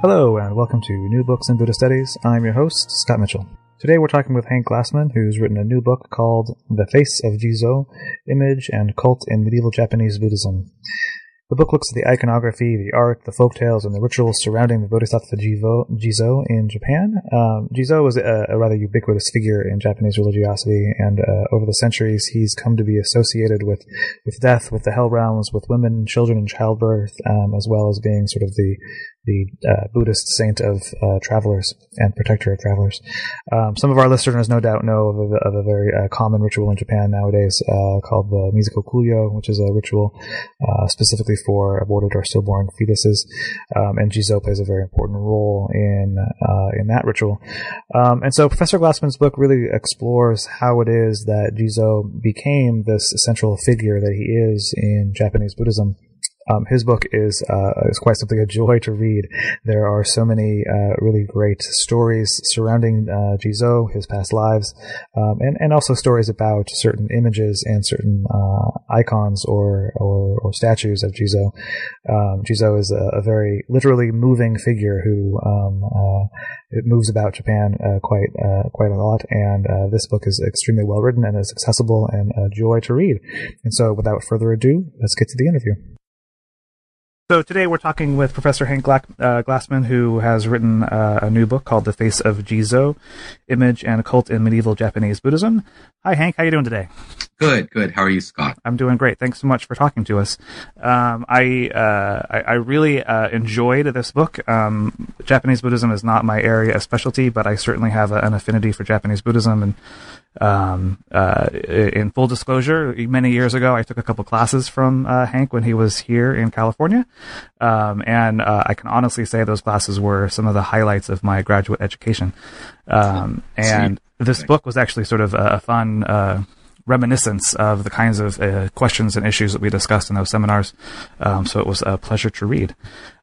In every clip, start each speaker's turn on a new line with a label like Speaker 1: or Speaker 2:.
Speaker 1: Hello, and welcome to New Books in Buddhist Studies. I'm your host, Scott Mitchell. Today we're talking with Hank Glassman, who's written a new book called The Face of Jizo Image and Cult in Medieval Japanese Buddhism. The book looks at the iconography, the art, the folk tales, and the rituals surrounding the Bodhisattva Jizo in Japan. Um, Jizo was a, a, rather ubiquitous figure in Japanese religiosity, and uh, over the centuries, he's come to be associated with, with death, with the hell realms, with women, children, and childbirth, um, as well as being sort of the the uh, Buddhist saint of uh, travelers and protector of travelers. Um, some of our listeners, no doubt, know of a, of a very uh, common ritual in Japan nowadays uh, called the Mizuko Kuyo, which is a ritual uh, specifically for aborted or stillborn fetuses. Um, and Jizo plays a very important role in uh, in that ritual. Um, and so, Professor Glassman's book really explores how it is that Jizo became this central figure that he is in Japanese Buddhism. Um, his book is uh, is quite simply a joy to read. There are so many uh, really great stories surrounding uh, Jizo, his past lives, um, and and also stories about certain images and certain uh, icons or, or, or statues of Jizo. Um, Jizo is a, a, very literally moving figure who um, uh, it moves about Japan uh, quite quite a lot, and this book is extremely well written and is accessible and a joy to read. And so, without further ado, let's get to the interview. So today we're talking with Professor Hank Gla- uh, Glassman, who has written uh, a new book called "The Face of Jizo: Image and Cult in Medieval Japanese Buddhism." Hi, Hank. How are you doing today?
Speaker 2: Good, good. How are you, Scott?
Speaker 1: I'm doing great. Thanks so much for talking to us. Um, I, uh, I, I really uh, enjoyed this book. Um, Japanese Buddhism is not my area of specialty, but I certainly have a, an affinity for Japanese Buddhism. And um, uh, in full disclosure, many years ago, I took a couple classes from uh, Hank when he was here in California, um, and uh, I can honestly say those classes were some of the highlights of my graduate education. Um, and this book was actually sort of a, a fun uh, reminiscence of the kinds of uh, questions and issues that we discussed in those seminars. Um, so it was a pleasure to read.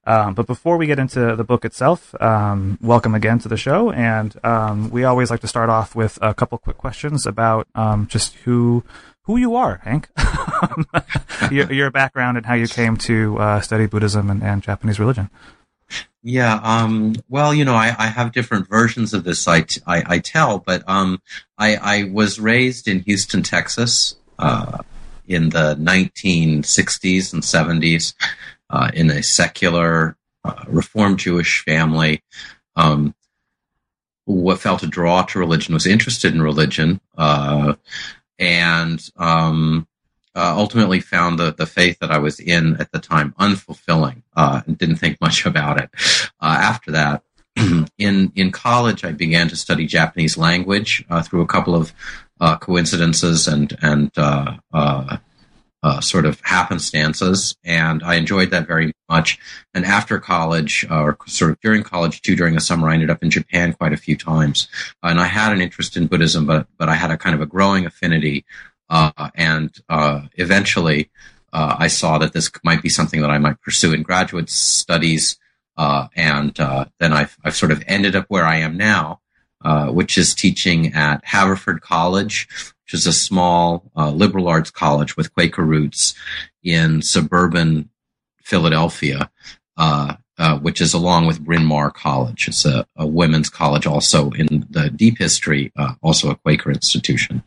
Speaker 1: Um, but before we get into the book itself, um, welcome again to the show. And um, we always like to start off with a couple quick questions about um, just who who you are, Hank, your, your, background, and how you came to uh, study Buddhism and, and Japanese religion.
Speaker 2: Yeah, um, well, you know, I, I, have different versions of this. I, I, I tell, but um, I, I, was raised in Houston, Texas, uh, in the 1960s and 70s, uh, in a secular, uh, Reformed Jewish family. Um, what felt a draw to religion was interested in religion, uh, and um, uh, ultimately found the, the faith that I was in at the time unfulfilling uh, and didn't think much about it. Uh, after that, in in college, I began to study Japanese language uh, through a couple of uh, coincidences and and uh, sort of happenstances, and I enjoyed that very much. And after college, or sort of during college too, during the summer, I ended up in Japan quite a few times, and I had an interest in Buddhism, but but I had a kind of a growing affinity uh, and uh, eventually uh, I saw that this might be something that I might pursue in graduate studies. Uh, and uh, then I've, I've sort of ended up where I am now, uh, which is teaching at Haverford College, which is a small uh, liberal arts college with Quaker roots in suburban Philadelphia, uh, uh, which is along with Bryn Mawr College. It's a, a women's college also in the deep history, also a Quaker institution.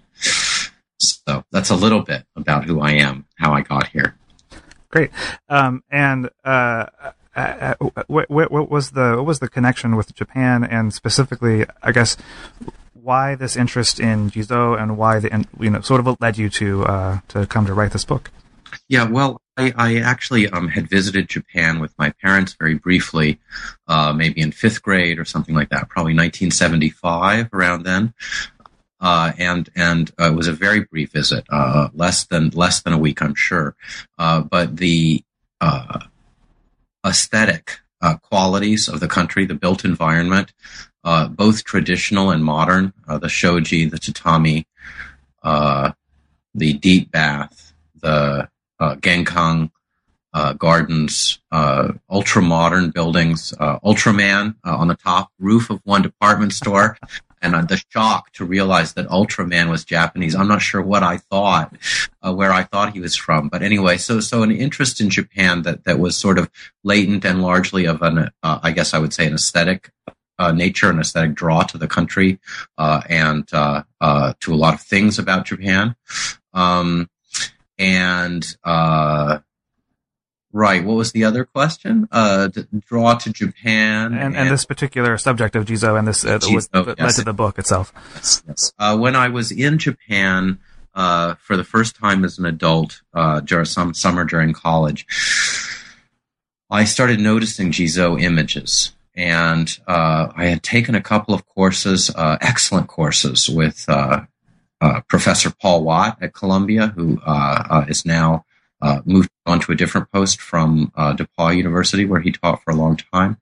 Speaker 2: So that's a little bit about who I am, how I got here.
Speaker 1: Great. Um, and uh, uh, what, what, what, was the what was the connection with Japan, and specifically, I guess, why this interest in Jizo, and why the you know sort of what led you to uh, to come to write this book?
Speaker 2: Yeah, well, I, I actually um, had visited Japan with my parents very briefly, uh, maybe in fifth grade or something like that, probably 1975 around then. Uh, and and uh, it was a very brief visit, uh, less than less than a week, I'm sure. Uh, but the uh, aesthetic uh, qualities of the country, the built environment, both traditional and modern, the shoji, the tatami, the deep bath, the genkan, uh, gardens, uh, ultra modern buildings, uh, Ultraman on the top roof of one department store, and uh, the shock to realize that Ultraman was Japanese. I'm not sure what I thought, uh, where I thought he was from, but anyway, so so an interest in Japan that that was sort of latent and largely of an, uh, I guess I would say, an aesthetic. Uh, nature and aesthetic draw to the country uh, and uh, to a lot of things about Japan. Um, and Right. What was the other question? Uh, draw to Japan
Speaker 1: and, and, and, this particular subject of Jizo and this uh, Jizo, was, yes. led to the book itself.
Speaker 2: Yes. yes. Uh, when I was in Japan uh, for the first time as an adult, uh, during some summer during college, I started noticing Jizo images. And uh, I had taken a couple of courses, excellent courses, with Professor Paul Watt at Columbia, who is now uh, moved on to a different post from uh, DePauw University, where he taught for a long time.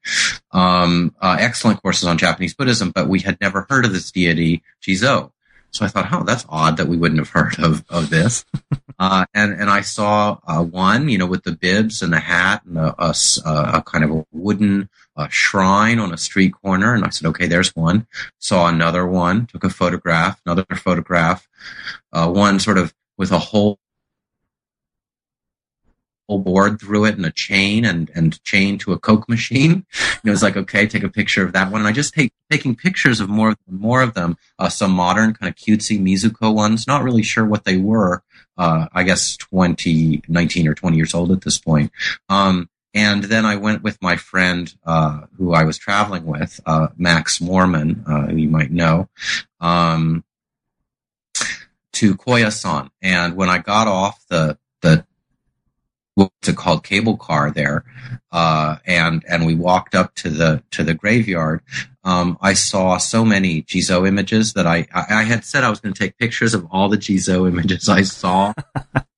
Speaker 2: Um, uh, excellent courses on Japanese Buddhism, but we had never heard of this deity, Jizo. So I thought, oh, that's odd that we wouldn't have heard of, of this. Uh, and, and I saw uh, one, you know, with the bibs and the hat and a, a, a kind of a wooden uh, shrine on a street corner. And I said, okay, there's one. Saw another one, took a photograph, another photograph, uh, one sort of with a hole board through it and a chain and, and chain to a Coke machine. It was like, okay, take a picture of that one. And I just take taking pictures of more, more of them, uh, some modern kind of cutesy Mizuko ones, not really sure what they were. Uh, I guess 20, 19 or 20 years old at this point. Um, and then I went with my friend, uh, who I was traveling with, uh, Max Moerman, uh, you might know, um, to Koyasan. And when I got off the what's it called cable car there uh, and and we walked up to the to the graveyard. Um, I saw so many Jizo images that I I, had said I was going to take pictures of all the Jizo images I saw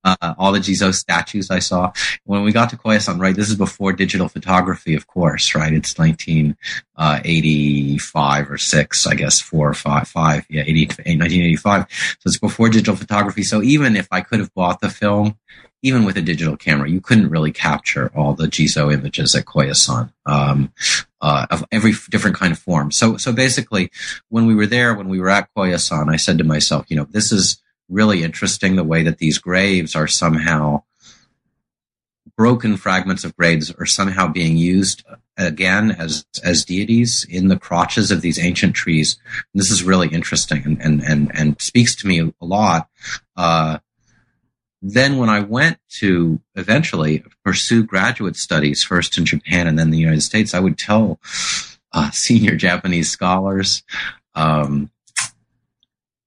Speaker 2: uh, all the Jizo statues I saw. When we got to Koyasan right this is before digital photography of course right? It's 1985 uh, or 6 I guess 4 or 5 5 yeah 80, 1985 so it's before digital photography. So even if I could have bought the film even with a digital camera, you couldn't really capture all the Jizo images at Koyasan um, uh, of every different kind of form. So, so basically, when we were there, when we were at Koyasan, I said to myself, you know, this is really interesting the way that these graves are somehow broken fragments of graves are somehow being used again as as deities in the crotches of these ancient trees. And this is really interesting and and and, and speaks to me a lot. Uh, then when I went to eventually pursue graduate studies, first in Japan and then the United States, I would tell uh, senior Japanese scholars, um,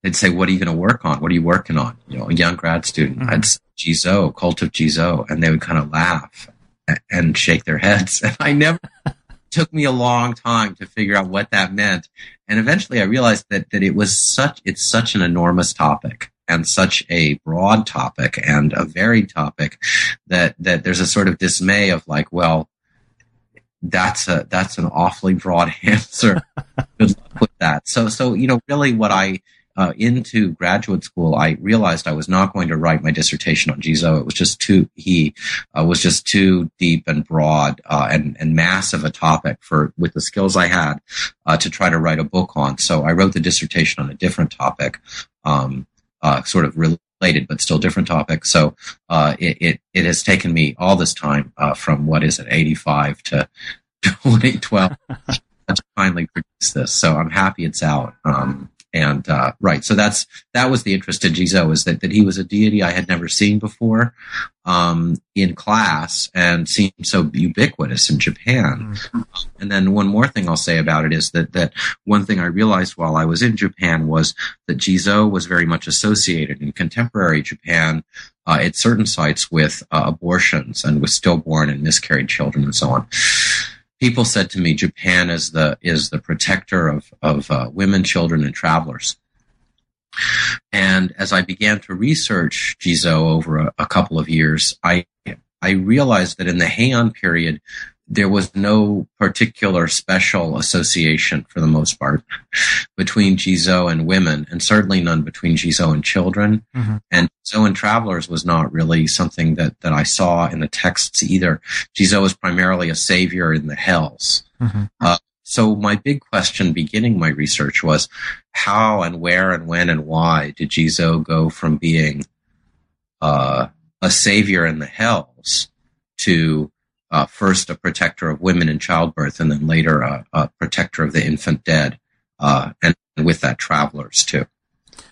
Speaker 2: they'd say, "What are you going to work on? What are you working on?" You know, a young grad student. Mm-hmm. I'd say, Jizo, cult of Jizo, and they would kind of laugh and shake their heads. And I never took me a long time to figure out what that meant. And eventually I realized that, that it was such, it's such an enormous topic and such a broad topic and a varied topic that that there's a sort of dismay of like, well, that's a that's an awfully broad answer. Good luck with that. So so you know, really, what I uh, into graduate school, I realized I was not going to write my dissertation on Jizo. It was just too he uh, was just too deep and broad uh, and and massive a topic for with the skills I had uh, to try to write a book on. So I wrote the dissertation on a different topic, um, uh, sort of related but still different topic. So uh, it, it, it has taken me all this time from what is it, eighty five to 2012 to finally produce this. So I'm happy it's out. Um, and uh, right, so that's that was the interest in Jizo is that that he was a deity I had never seen before um, in class and seemed so ubiquitous in Japan. Mm-hmm. And then one more thing I'll say about it is that that one thing I realized while I was in Japan was that Jizo was very much associated in contemporary Japan uh, at certain sites with uh, abortions and with stillborn and miscarried children and so on people said to me, Japan is the is the protector of of uh, women, children, and travelers. And as I began to research Jizo over a, a couple of years, I I realized that in the Heian period, there was no particular special association for the most part between Jizo and women, and certainly none between Jizo and children. Mm-hmm. And Jizo and travelers was not really something that, that I saw in the texts either. Jizo was primarily a savior in the hells. Mm-hmm. Uh, so my big question beginning my research was how and where and when and why did Jizo go from being uh, a savior in the hells to uh, first a protector of women in childbirth, and then later a, a protector of the infant dead, uh, and with that, travelers too.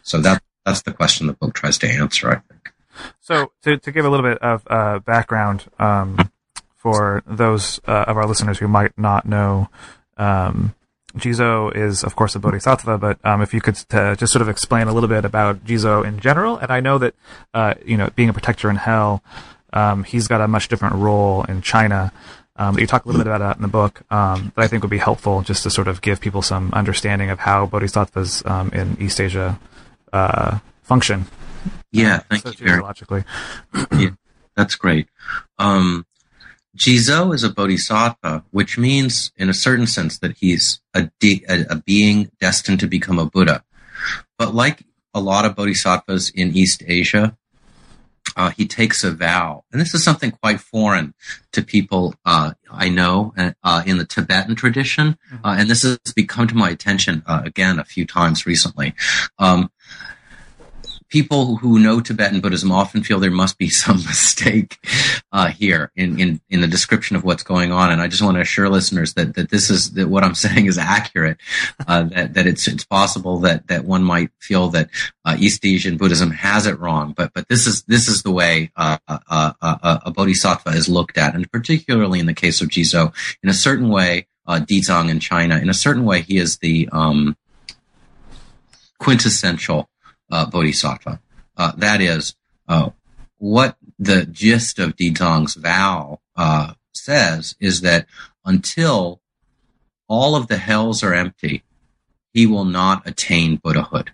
Speaker 2: So that that's the question the book tries to answer, I think.
Speaker 1: So to to give a little bit of uh, background um, for those uh, of our listeners who might not know. Um, Jizo is, of course, a bodhisattva, but um, if you could t- just sort of explain a little bit about Jizo in general, and I know that, uh, you know, being a protector in hell, um, he's got a much different role in China. Um, you talk a little bit about that in the book um, that I think would be helpful just to sort of give people some understanding of how bodhisattvas um, in East Asia uh, function.
Speaker 2: Yeah, thank you. Very, yeah, that's great. Um, Jizo is a bodhisattva, which means, in a certain sense, that he's a, de- a, a being destined to become a Buddha. But like a lot of bodhisattvas in East Asia, uh, he takes a vow, and this is something quite foreign to people uh, I know uh, in the Tibetan tradition, mm-hmm. Uh, and this has become to my attention uh, again a few times recently. Um, people who know Tibetan Buddhism often feel there must be some mistake uh, here in, in, in the description of what's going on. And I just want to assure listeners that, that this is that what I'm saying is accurate. Uh, that that it's it's possible that that one might feel that uh, East Asian Buddhism has it wrong, but but this is this is the way uh, uh, uh, a bodhisattva is looked at, and particularly in the case of Jizo, in a certain way, uh, Dizang in China, in a certain way, he is the um, quintessential bodhisattva. Uh, that is, uh, what the gist of Dizang's vow uh, says is that until all of the hells are empty, he will not attain Buddhahood.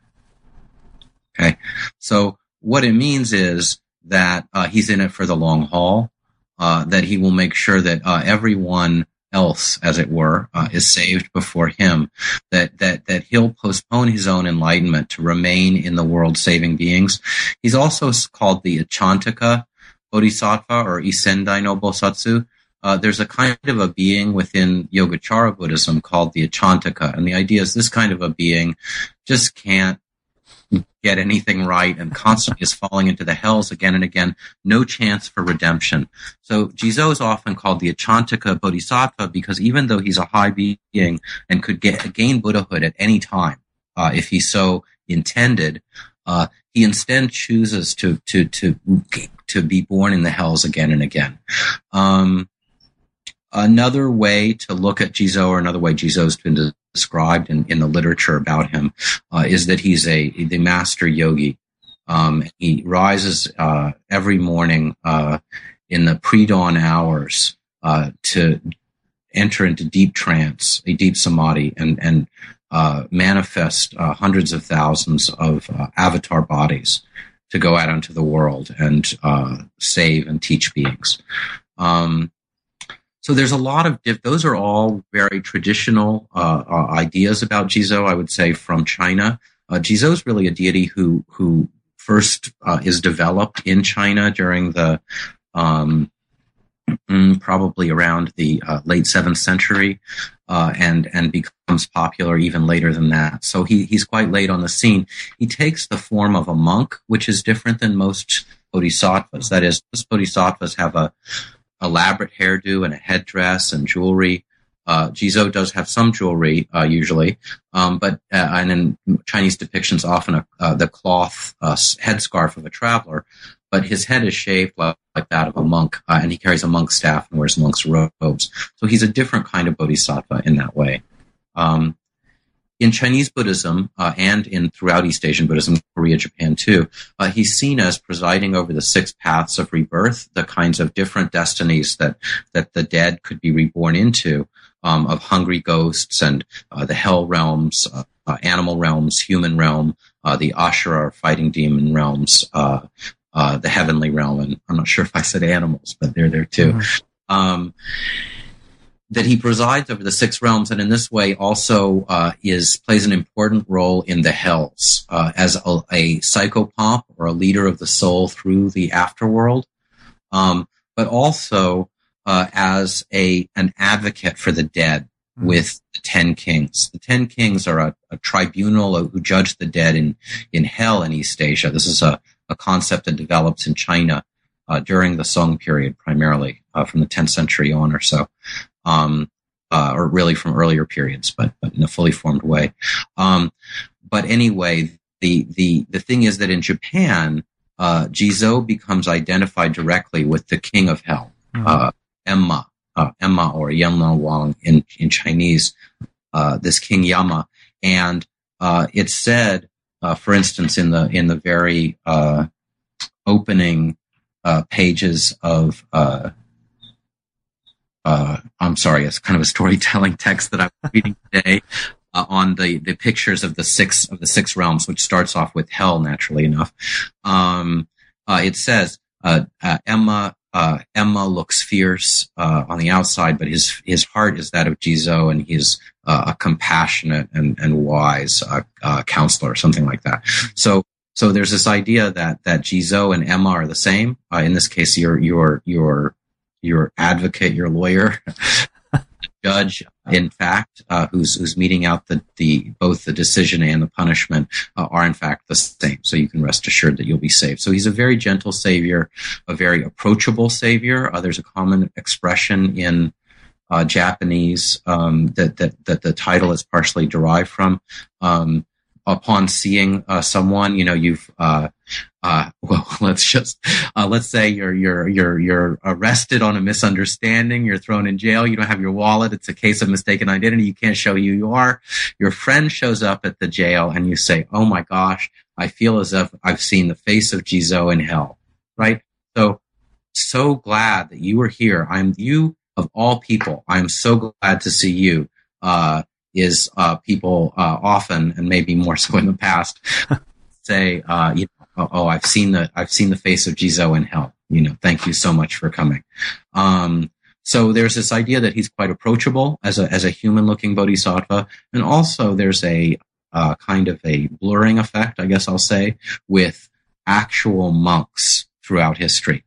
Speaker 2: Okay, so what it means is that uh, he's in it for the long haul. Uh, that he will make sure that everyone else, as it were, uh, is saved before him, that, that, that he'll postpone his own enlightenment to remain in the world saving beings. He's also called the Achantaka Bodhisattva or Issendai no Bosatsu. Uh, there's a kind of a being within Yogacara Buddhism called the Achantaka. And the idea is this kind of a being just can't get anything right and constantly is falling into the hells again and again. No chance for redemption. So Jizo is often called the Achantika Bodhisattva because even though he's a high being and could get, gain Buddhahood at any time, uh, if he so intended, uh, he instead chooses to to to to be born in the hells again and again. Um, another way to look at Jizo, or another way Jizo's been described in, in the literature about him uh, is that he's a the master yogi. Um, he rises uh, every morning uh, in the pre-dawn hours uh, to enter into deep trance, a deep samadhi, and and uh, manifest uh, hundreds of thousands of avatar bodies to go out into the world and save and teach beings. Um, so there's a lot of those are all very traditional uh, uh, ideas about Jizo. I would say from China. uh, Jizo is really a deity who who first uh, is developed in China during the um, mm, probably around the uh, late seventh century, uh, and and becomes popular even later than that. So he he's quite late on the scene. He takes the form of a monk, which is different than most bodhisattvas. That is, most bodhisattvas have a elaborate hairdo and a headdress and jewelry. Uh, Jizo does have some jewelry, uh, usually, um, but uh, and in Chinese depictions, often a, uh, the cloth uh, headscarf of a traveler, but his head is shaved like, like that of a monk, uh, and he carries a monk's staff and wears monk's robes. So he's a different kind of bodhisattva in that way. Um, in Chinese Buddhism uh, and in throughout East Asian Buddhism, Korea, Japan too, uh, he's seen as presiding over the six paths of rebirth, the kinds of different destinies that that the dead could be reborn into, um, of hungry ghosts and uh, the hell realms, uh, uh, animal realms, human realm, uh, the Ashura fighting demon realms, the heavenly realm, and I'm not sure if I said animals, but they're there too. Mm-hmm. Um, that he presides over the six realms, and in this way also uh, is plays an important role in the hells uh, as a, a, psychopomp or a leader of the soul through the afterworld, um, but also uh, as a an advocate for the dead mm-hmm. with the ten kings. The ten kings are a, a, tribunal who judge the dead in in hell in East Asia. This is a, a concept that develops in China uh, during the Song period, primarily uh, from the 10th century on or so um, uh, or really from earlier periods, but, but in a fully formed way. Um, but anyway, the, the, the thing is that in Japan, uh, Jizo becomes identified directly with the king of hell, mm-hmm. uh, Emma, uh, Emma or Yanluo Wang in, in Chinese, uh, this King Yama. And, uh, it's said, uh, for instance, in the, in the very, uh, opening, uh, pages of, uh, I'm sorry, it's kind of a storytelling text that I'm reading today uh, on the, the pictures of the six of the six realms, which starts off with hell, naturally enough. Um, uh, it says uh, uh, Emma uh, Emma looks fierce on the outside, but his his heart is that of Jizo, and he's a compassionate and and wise counselor, or something like that. So so there's this idea that that Jizo and Emma are the same. in this case, your your your your advocate, your lawyer, judge, in fact, uh, who's who's meting out the, the both the decision and the punishment uh, are in fact the same. So you can rest assured that you'll be saved. So he's a very gentle savior, a very approachable savior. Uh, there's a common expression in uh, Japanese um, that that that the title is partially derived from. Um, upon seeing uh, someone, you know, you've, uh, uh, well, let's just, uh, let's say you're, you're, you're, you're arrested on a misunderstanding. You're thrown in jail. You don't have your wallet. It's a case of mistaken identity. You can't show who you are. Your friend shows up at the jail and you say, Oh my gosh, I feel as if I've seen the face of Jizo in hell, right? So, so glad that you were here. I'm you of all people. I'm so glad to see you. Uh, is uh, people uh, often, and maybe more so in the past, say, uh, you know, oh, oh, I've seen the I've seen the face of Jizo in hell. You know, thank you so much for coming. Um, so there's this idea that he's quite approachable as a as a human looking bodhisattva, and also there's a uh, kind of a blurring effect, I guess I'll say, with actual monks throughout history.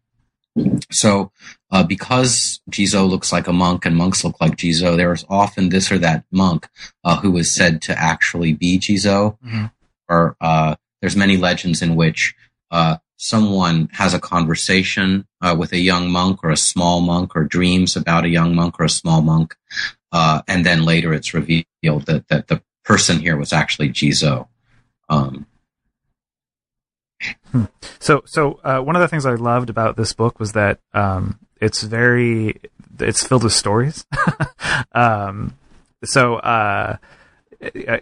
Speaker 2: So, uh, because Jizo looks like a monk and monks look like Jizo, there's often this or that monk uh, who is said to actually be Jizo. Mm-hmm. Or uh, there's many legends in which uh, someone has a conversation uh, with a young monk or a small monk, or dreams about a young monk or a small monk, uh, and then later it's revealed that that the person here was actually Jizo. Um.
Speaker 1: So, so uh, one of the things I loved about this book was that um, it's very, it's filled with stories. um, so, uh,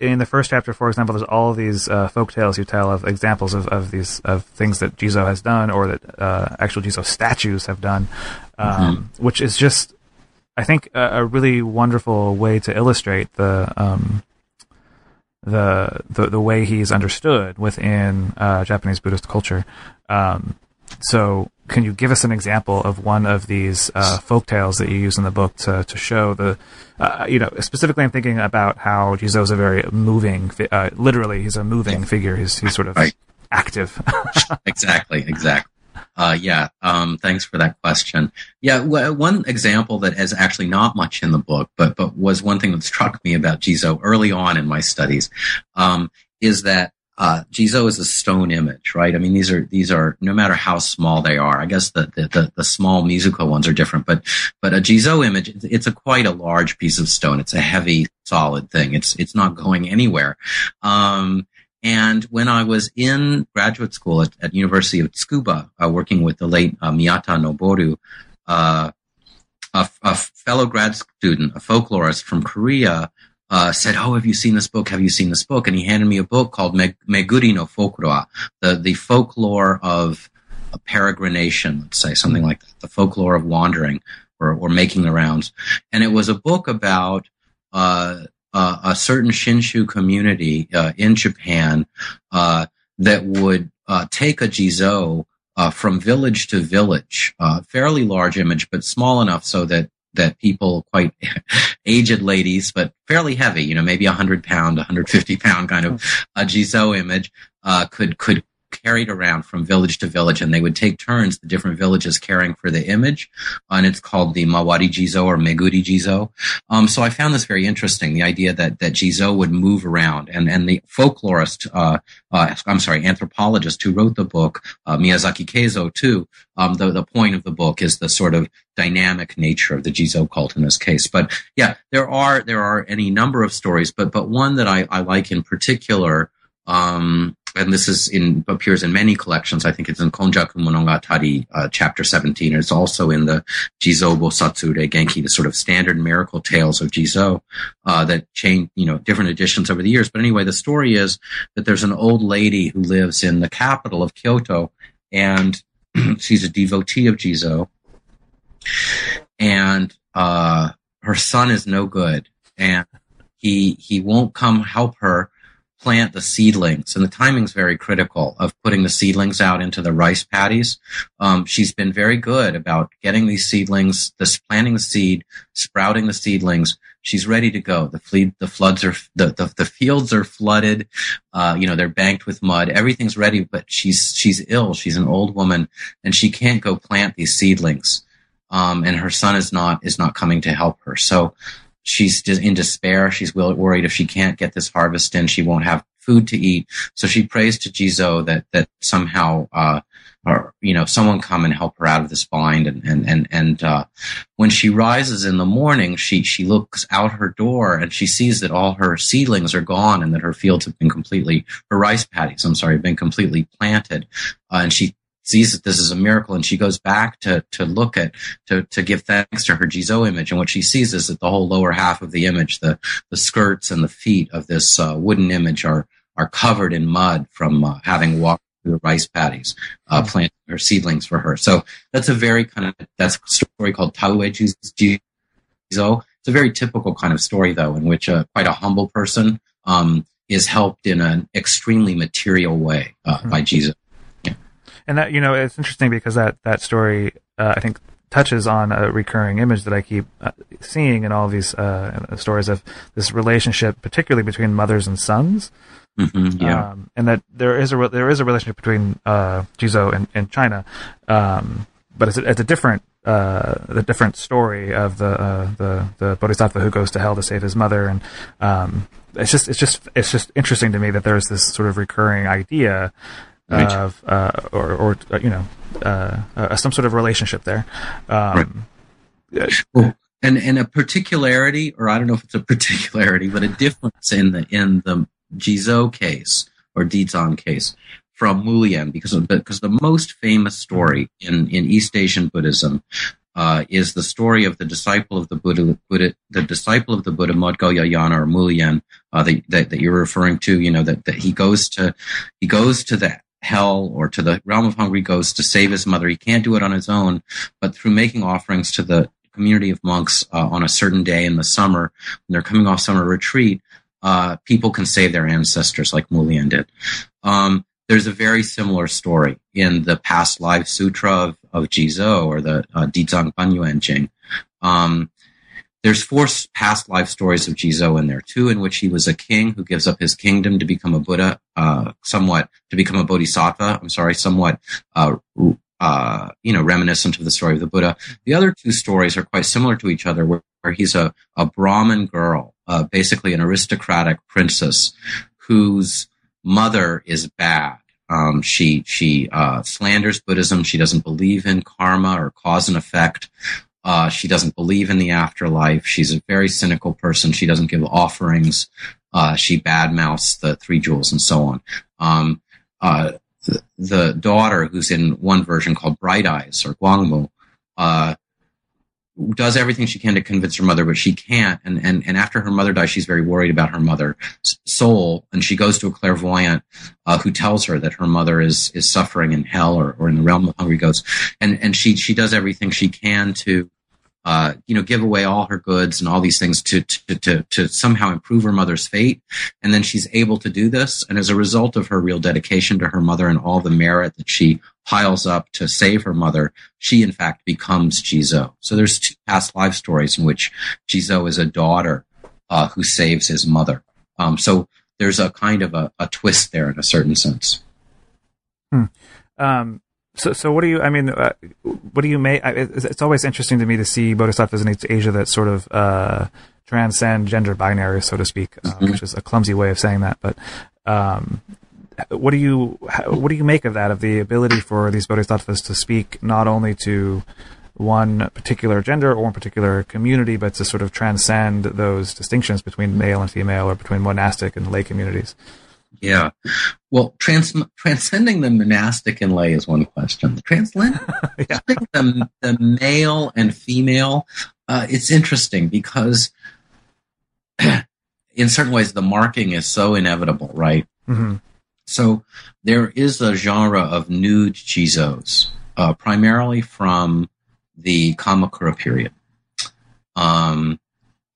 Speaker 1: in the first chapter, for example, there's all these uh, folk tales you tell of examples of, of these of things that Jizo has done or that uh, actual Jizo statues have done, um, mm-hmm. which is just, I think, a, a, really wonderful way to illustrate the um, the the, the way he's understood within uh, Japanese Buddhist culture. Um, so, can you give us an example of one of these uh, folk tales that you use in the book to, to show the, uh, you know, specifically I'm thinking about how Jizo is a very moving, uh, literally, he's a moving yeah. figure. He's, he's sort of right. active.
Speaker 2: exactly, exactly. Uh, yeah, um, thanks for that question. Yeah, w- one example that is actually not much in the book, but but was one thing that struck me about Jizo early on in my studies, um, is that uh, Jizo is a stone image, right? I mean, these are these are no matter how small they are. I guess the the, the, the small Mizuko ones are different, but but a Jizo image, it's a quite a large piece of stone. It's a heavy, solid thing. It's it's not going anywhere. Um, and when I was in graduate school at, at University of Tsukuba, uh, working with the late uh, Miyata Noboru, uh, a, a fellow grad student, a folklorist from Korea, uh, said, "Oh, have you seen this book? Have you seen this book?" And he handed me a book called Meg- Meguri no Folklore, the the folklore of peregrination, let's say something like that, the folklore of wandering or, or making the rounds. And it was a book about uh, uh, a certain Shinshu community uh, in Japan uh, that would uh, take a jizo. from village to village, fairly large image, but small enough so that that people, quite aged ladies, but fairly heavy, you know, maybe a hundred pound, 150 pound kind of a Jizo image, uh, could, could carried around from village to village and they would take turns, the different villages caring for the image. And it's called the Mawari Jizo or Meguri Jizo. Um, so I found this very interesting, the idea that, that Jizo would move around and, and the folklorist, uh, uh, I'm sorry, anthropologist who wrote the book, uh, Miyazaki Keizo too, um, the, the point of the book is the sort of dynamic nature of the Jizo cult in this case. But yeah, there are, there are any number of stories, but, but one that I, I like in particular, um, and this is in appears in many collections. I think it's in Konjaku Monogatari, uh, chapter 17. It's also in the Jizo Bosatsu Reigenki, the sort of standard miracle tales of Jizo, uh, that change, you know, different editions over the years. But anyway, the story is that there's an old lady who lives in the capital of Kyoto and she's a devotee of Jizo and, uh, her son is no good and he, he won't come help her plant the seedlings, and the timing's very critical of putting the seedlings out into the rice paddies. Um, she's been very good about getting these seedlings, this planting the seed, sprouting the seedlings. She's ready to go. The the floods are, the, the, the fields are flooded. Uh, you know, they're banked with mud. Everything's ready, but she's, she's ill. She's an old woman and she can't go plant these seedlings. Um, and her son is not, is not coming to help her. So, she's in despair. She's worried if she can't get this harvest in, she won't have food to eat. So she prays to Jizo that that somehow, uh, or you know, someone come and help her out of this bind. And and and and uh, when she rises in the morning, she she looks out her door and she sees that all her seedlings are gone and that her fields have been completely, her rice paddies, I'm sorry, have been completely planted. Uh, and she sees that this is a miracle and she goes back to, to look at, to, to give thanks to her Jizo image. And what she sees is that the whole lower half of the image, the, the skirts and the feet of this uh, wooden image are, are covered in mud from uh, having walked through the rice paddies, uh, mm-hmm. planting her seedlings for her. So that's a very kind of, that's a story called Taue Jizo. It's a very typical kind of story though, in which uh, quite a humble person, um, is helped in an extremely material way, uh, mm-hmm. by Jizo
Speaker 1: and that you know it's interesting because that that story uh, I think touches on a recurring image that I keep uh, seeing in all these uh, stories of this relationship, particularly between mothers and sons.
Speaker 2: Mm-hmm, yeah,
Speaker 1: um, and that there is a there is a relationship between uh, Jizo and, and China, um, but it's a, it's a different uh, the different story of the uh, the the bodhisattva who goes to hell to save his mother, and um, it's just it's just it's just interesting to me that there's this sort of recurring idea right. of uh, or, or uh, you know uh, uh, some sort of relationship there. Um,
Speaker 2: right. Well, and and a particularity, or I don't know if it's a particularity, but a difference in the in the Jizo case or Dizang case from Mulian, because of, because the most famous story in in East Asian Buddhism uh, is the story of the disciple of the Buddha, Buddha the disciple of the Buddha, Maudgalyayana or Mulian, uh, that, that, that, you're referring to, you know, that, that he goes to, he goes to the hell or to the realm of hungry ghosts to save his mother. He can't do it on his own, but through making offerings to the community of monks uh, on a certain day in the summer, when they're coming off summer retreat, uh, people can save their ancestors like Mulian did. Um, there's a very similar story in the past life sutra of, of Jizo or the uh, Dizang Benyuan Jing. Um, there's four past life stories of Jizo in there. Two in which he was a king who gives up his kingdom to become a Buddha, uh, somewhat to become a Bodhisattva. I'm sorry, somewhat, uh, uh, you know, reminiscent of the story of the Buddha. The other two stories are quite similar to each other, where, where he's a, a Brahmin girl, uh, basically an aristocratic princess whose mother is bad. Um, she she uh, slanders Buddhism. She doesn't believe in karma or cause and effect. Uh, she doesn't believe in the afterlife. She's a very cynical person. She doesn't give offerings. Uh, she badmouths the three jewels and so on. Um, uh, the, the, daughter, who's in one version called Bright Eyes or Guangmu, uh, does everything she can to convince her mother, but she can't. And, and, and after her mother dies, she's very worried about her mother's soul. And she goes to a clairvoyant, uh, who tells her that her mother is, is suffering in hell or, or in the realm of hungry ghosts. And, and she, she does everything she can to, uh, you know, give away all her goods and all these things to, to, to, to somehow improve her mother's fate. And then she's able to do this. And as a result of her real dedication to her mother and all the merit that she piles up to save her mother, she in fact becomes Jizo. So there's two past life stories in which Jizo is a daughter, uh, who saves his mother. Um, so there's a kind of a, a, twist there in a certain sense.
Speaker 1: Hmm. Um, so, so what do you? I mean, uh, what do you make? It's, always interesting to me to see bodhisattvas in Asia that sort of uh, transcend gender binaries, so to speak, uh, mm-hmm. which is a clumsy way of saying that. But um, what do you what do you make of that? Of the ability for these bodhisattvas to speak not only to one particular gender or one particular community, but to sort of transcend those distinctions between male and female, or between monastic and lay communities.
Speaker 2: Yeah. Well, trans- transcending the monastic and lay is one question. Transcending yeah. the, the male and female, uh, it's interesting because in certain ways the marking is so inevitable, right? Mm-hmm. So there is a genre of nude jizos, uh, primarily from the Kamakura period, um,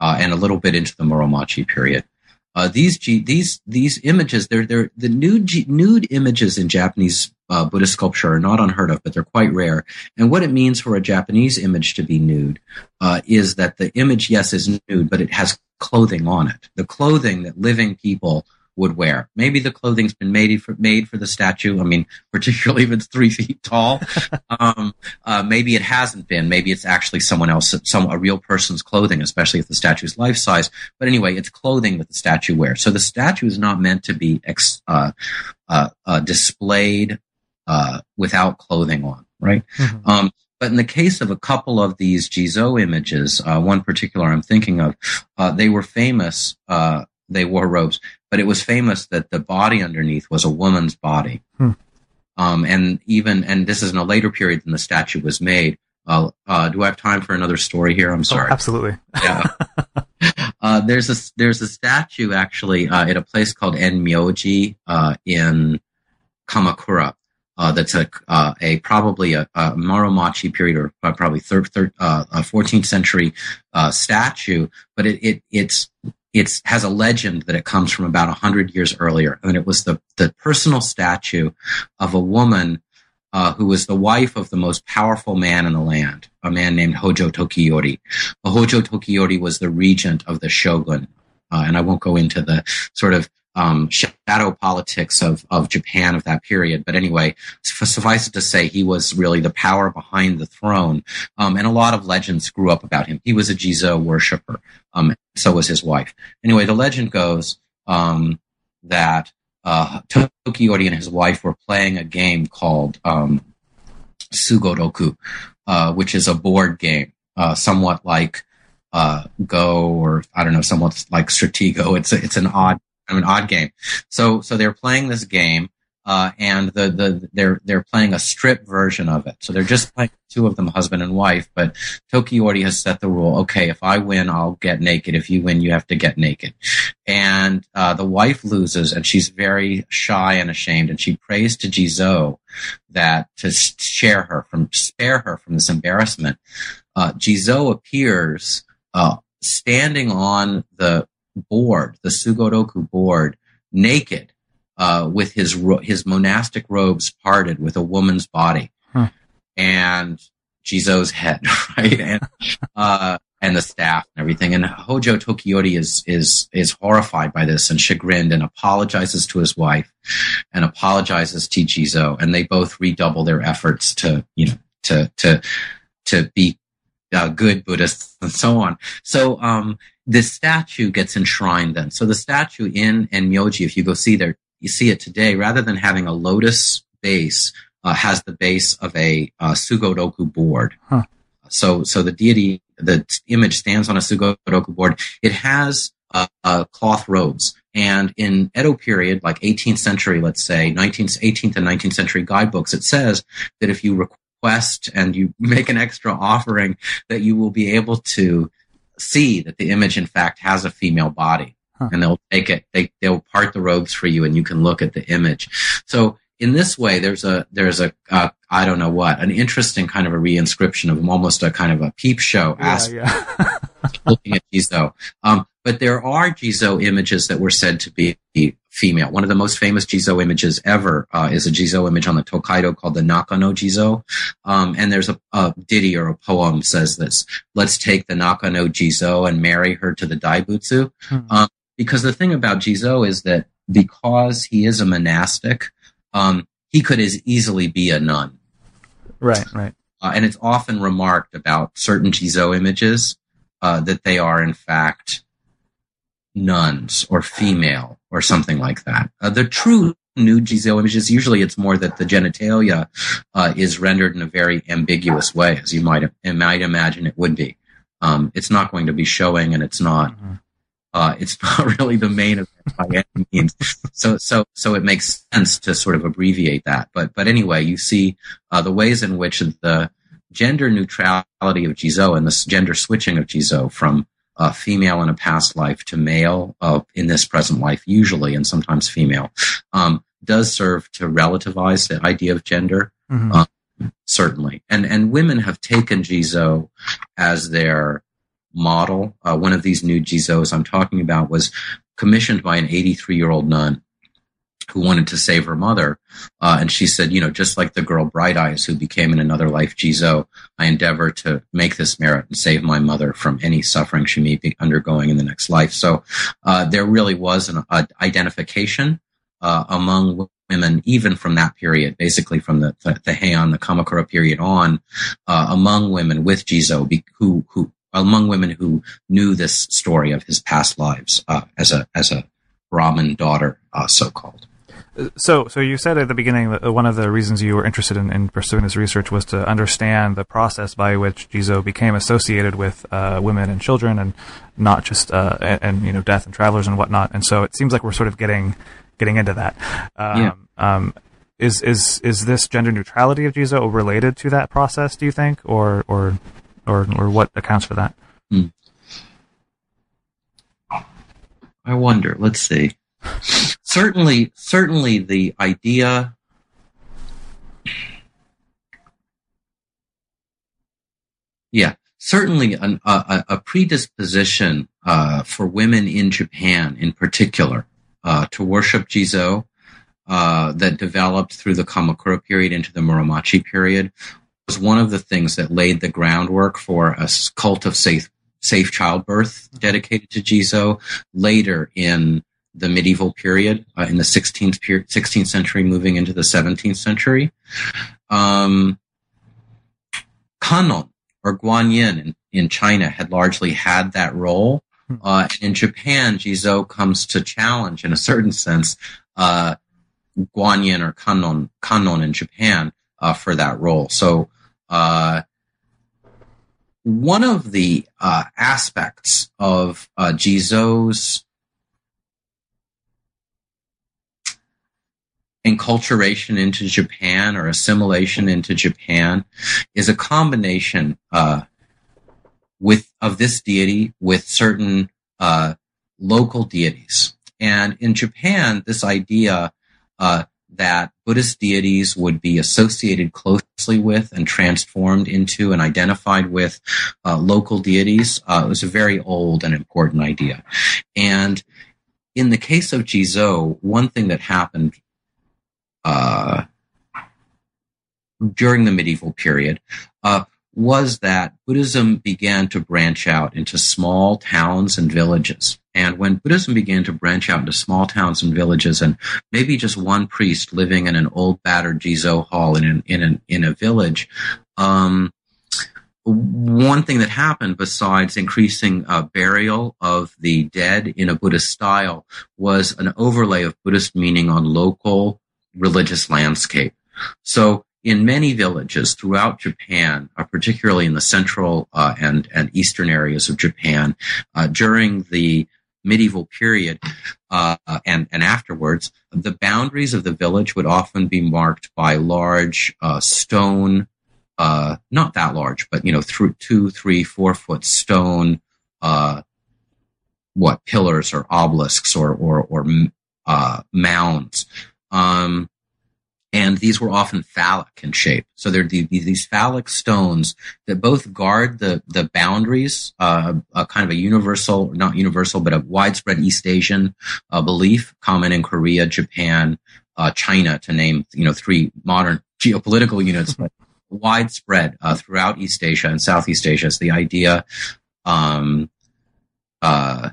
Speaker 2: uh, and a little bit into the Muromachi period. Uh, these these these images, they're they're the nude nude images in Japanese uh, Buddhist sculpture are not unheard of, but they're quite rare. And what it means for a Japanese image to be nude uh, is that the image, yes, is nude, but it has clothing on it. The clothing that living people would wear. Maybe the clothing's been made for made for the statue. I mean, particularly if it's three feet tall. um, uh, maybe it hasn't been. Maybe it's actually someone else, some a real person's clothing, especially if the statue's life size. But anyway, it's clothing that the statue wears. So the statue is not meant to be ex, uh, uh, uh displayed uh, without clothing on, right? Mm-hmm. Um, but in the case of a couple of these Jizo images, uh, one particular I'm thinking of, uh, they were famous. Uh, they wore robes, but it was famous that the body underneath was a woman's body. Hmm. Um, and even, and this is in a later period than the statue was made. Uh, uh, do I have time for another story here? I'm oh, sorry.
Speaker 1: Oh, absolutely.
Speaker 2: yeah. Uh, there's a there's a statue actually uh, at a place called Enmeiji uh, in Kamakura. Uh, that's a a probably a, a Muromachi period or probably third, third 14th century statue, but it, it it's it has a legend that it comes from about 100 years earlier. And it was the, the personal statue of a woman uh, who was the wife of the most powerful man in the land, a man named Hojo Tokiyori. Hojo Tokiyori was the regent of the shogun. Uh, and I won't go into the sort of um, shadow politics of, of Japan of that period. But anyway, suffice it to say, he was really the power behind the throne. Um, and a lot of legends grew up about him. He was a Jizo worshiper. Um, so was his wife. Anyway, the legend goes um, that uh, Tokiyori and his wife were playing a game called um, Sugoroku, uh, which is a board game, uh, somewhat like uh, Go or I don't know, somewhat like Stratego. It's a, it's an odd an odd game. So so they're playing this game, uh, and the the they're they're playing a strip version of it. So they're just playing two of them, husband and wife. But Tokiyori has set the rule: okay, if I win, I'll get naked. If you win, you have to get naked. And uh, the wife loses, and she's very shy and ashamed, and she prays to Jizo that to share her from spare her from this embarrassment. Uh, Jizo appears. Uh, standing on the board, the Sugoroku board, naked, uh, with his ro- his monastic robes parted with a woman's body,
Speaker 1: Huh.
Speaker 2: and Jizo's head, right, and uh, and the staff and everything. And Hojo Tokiyori is is is horrified by this and chagrined and apologizes to his wife and apologizes to Jizo, and they both redouble their efforts to you know to to to be uh, good Buddhists and so on. So um, this statue gets enshrined then. So the statue in Enmeiji, if you go see there, you see it today. Rather than having a lotus base, uh, has the base of a uh, sugoroku board.
Speaker 1: Huh.
Speaker 2: So so the deity, the image stands on a Sugoroku board. It has uh, uh, cloth robes. And in Edo period, like 18th century, let's say 19th, 18th and 19th century guidebooks, it says that if you request and you make an extra offering, that you will be able to see that the image, in fact, has a female body.
Speaker 1: Huh.
Speaker 2: And they'll take it, they, they'll part the robes for you and you can look at the image. So in this way, there's a, there's a, uh, I don't know what, an interesting kind of a reinscription of almost a kind of a peep show aspect
Speaker 1: yeah,
Speaker 2: looking at Jizo. Um, but there are Jizo images that were said to be female. One of the most famous Jizo images ever uh, is a Jizo image on the Tokaido called the Nakano Jizo. Um, and there's a, a ditty or a poem says this: "Let's take the Nakano Jizo and marry her to the Daibutsu."
Speaker 1: Hmm.
Speaker 2: Um, because the thing about Jizo is that because he is a monastic, um, he could as easily be a nun.
Speaker 1: right, right.
Speaker 2: Uh, and it's often remarked about certain Jizo images uh, that they are in fact nuns or female or something like that. Uh, the true nude Jizo images usually it's more that the genitalia uh, is rendered in a very ambiguous way, as you might might imagine it would be. Um, it's not going to be showing, and it's not.
Speaker 1: Mhm.
Speaker 2: Uh, it's not really the main event by any means. So, so, so it makes sense to sort of abbreviate that. But, but anyway, you see uh, the ways in which the gender neutrality of Jizo and this gender switching of Jizo from uh, female in a past life to male uh, in this present life, usually and sometimes female, um, does serve to relativize the idea of gender
Speaker 1: Mhm.
Speaker 2: Uh, certainly. And and women have taken Jizo as their model. Uh, one of these new Jizos I'm talking about was commissioned by an 83 year old nun who wanted to save her mother. Uh, and she said, you know, just like the girl Bright Eyes who became in another life Jizo, I endeavor to make this merit and save my mother from any suffering she may be undergoing in the next life. So uh, there really was an identification uh, among women, even from that period, basically from the the, the Heian, the Kamakura period on, uh, among women with Jizo, who who among women who knew this story of his past lives uh, as a as a Brahmin daughter, uh, so called.
Speaker 1: So, so you said at the beginning that one of the reasons you were interested in, in pursuing this research was to understand the process by which Jizo became associated with uh, women and children, and not just uh, and, and you know death and travelers and whatnot. And so it seems like we're sort of getting getting into that. Um,
Speaker 2: Yeah.
Speaker 1: um, is is is this gender neutrality of Jizo related to that process? Do you think, or or or or what accounts for that?
Speaker 2: I wonder. Let's see. Certainly, certainly, the idea. Yeah, certainly an, a, a- predisposition uh, for women in Japan, in particular, uh, to worship Jizo uh, that developed through the Kamakura period into the Muromachi period was one of the things that laid the groundwork for a cult of safe safe childbirth dedicated to Jizo later in the medieval period, uh, in the 16th, period, 16th century, moving into the 17th century. Um, Kanon or Guanyin in, in China had largely had that role. Uh, in Japan, Jizo comes to challenge, in a certain sense, uh, Guanyin or Kanon, Kanon in Japan uh, for that role. So, uh, one of the uh, aspects of uh, Jizo's enculturation into Japan or assimilation into Japan is a combination uh, with of this deity with certain uh, local deities. And in Japan, this idea uh, that Buddhist deities would be associated closely with and transformed into and identified with uh, local deities uh, was a very old and important idea. And in the case of Jizo, one thing that happened uh, during the medieval period uh, was that Buddhism began to branch out into small towns and villages. And when Buddhism began to branch out into small towns and villages, and maybe just one priest living in an old battered Jizo hall in an, in an, in a village, um, one thing that happened besides increasing uh, burial of the dead in a Buddhist style was an overlay of Buddhist meaning on local religious landscape. So in many villages throughout Japan, uh, particularly in the central uh, and and eastern areas of Japan, uh, during the medieval period uh, and and afterwards, the boundaries of the village would often be marked by large uh, stone, uh, not that large, but you know, through two, three, four foot stone, what pillars or obelisks or or or mounds. Um, and these were often phallic in shape. So they're these phallic stones that both guard the the boundaries, uh, a kind of a universal, not universal, but a widespread East Asian uh, belief, common in Korea, Japan, uh, China, to name you know three modern geopolitical units, but widespread uh, throughout East Asia and Southeast Asia. Is the idea um, uh,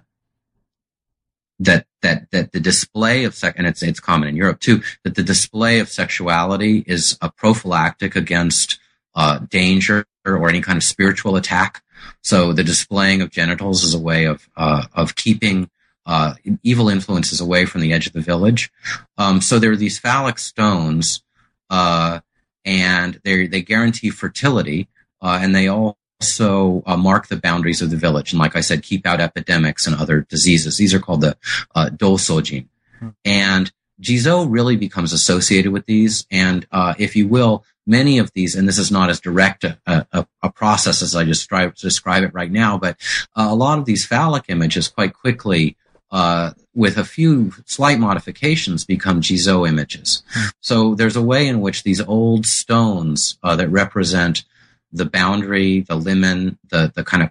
Speaker 2: that that that the display of sex and it's it's common in Europe too that the display of sexuality is a prophylactic against uh, danger or any kind of spiritual attack. So the displaying of genitals is a way of uh, of keeping uh, evil influences away from the edge of the village. Um, so there are these phallic stones, uh, and they they guarantee fertility, uh, and they all also uh, mark the boundaries of the village. And like I said, keep out epidemics and other diseases. These are called the uh, dosojin. Hmm. And Jizo really becomes associated with these. And uh, if you will, many of these, and this is not as direct a, a, a process as I describe, describe it right now, but uh, a lot of these phallic images quite quickly uh, with a few slight modifications, become Jizo images. Hmm. So there's a way in which these old stones uh, that represent the boundary, the limen, the the kind of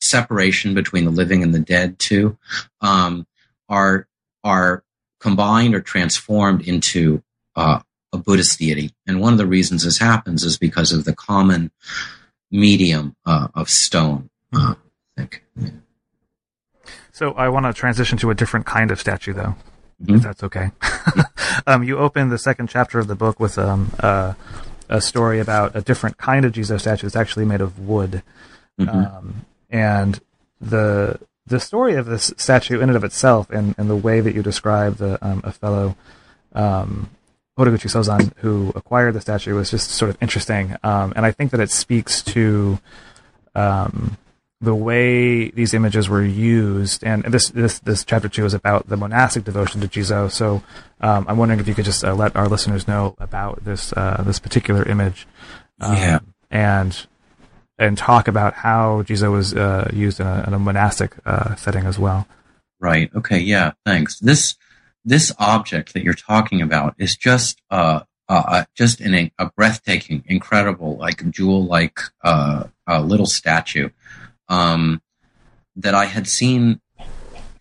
Speaker 2: separation between the living and the dead too, um, are are combined or transformed into uh, a Buddhist deity. And one of the reasons this happens is because of the common medium uh, of stone. Uh, I think.
Speaker 1: So I want to transition to a different kind of statue, though, mm-hmm. if that's okay. um, you open the second chapter of the book with um, uh, a story about a different kind of Jizo statue that's actually made of wood. Mm-hmm. Um, and the the story of this statue in and of itself and, and the way that you describe the um, a fellow um, Horiguchi Sozan who acquired the statue was just sort of interesting. Um, and I think that it speaks to um, the way these images were used, and this this this chapter two is about the monastic devotion to Jizo. So um, I'm wondering if you could just uh, let our listeners know about this uh, this particular image,
Speaker 2: um, yeah,
Speaker 1: and and talk about how Jizo was uh, used in a, in a monastic uh, setting as well.
Speaker 2: Right. Okay. Yeah. Thanks. This this object that you're talking about is just uh, uh, just in a, a, breathtaking, incredible, like jewel-like uh, uh, little statue um, that I had seen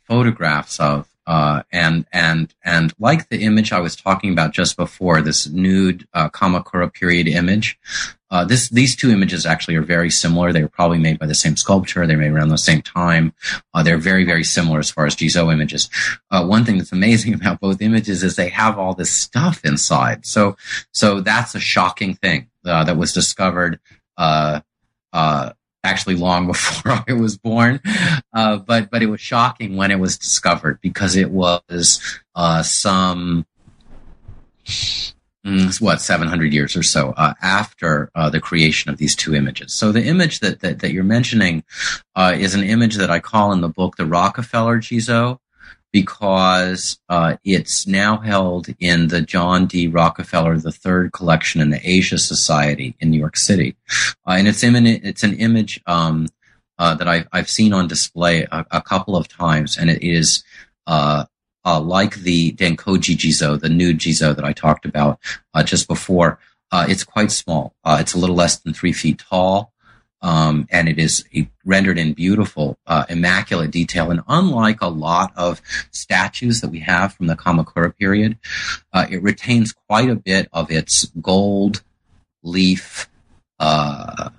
Speaker 2: photographs of, uh, and and and like the image I was talking about just before, this nude uh, Kamakura period image. Uh, this these two images actually are very similar. They were probably made by the same sculptor. They were made around the same time. Uh, they're very very similar as far as Jizo images. Uh, one thing that's amazing about both images is they have all this stuff inside. So so that's a shocking thing uh, that was discovered. Uh, actually long before I was born. Uh, but but it was shocking when it was discovered because it was uh, some mm, what 700 years or so uh, after uh, the creation of these two images. So the image that that, that you're mentioning uh, is an image that I call in the book the Rockefeller Jizo because uh, it's now held in the John D. Rockefeller III collection in the Asia Society in New York City, uh, and it's imminent, it's an image um, uh, that I've I've seen on display a, a, couple of times, and it is. Uh, uh, like the Denkoji Jizo, the nude Jizo that I talked about uh, just before, it's quite small. it's a little less than three feet tall. Um, and it is rendered in beautiful, uh, immaculate detail. And unlike a lot of statues that we have from the Kamakura period, uh, it retains quite a bit of its gold leaf uh,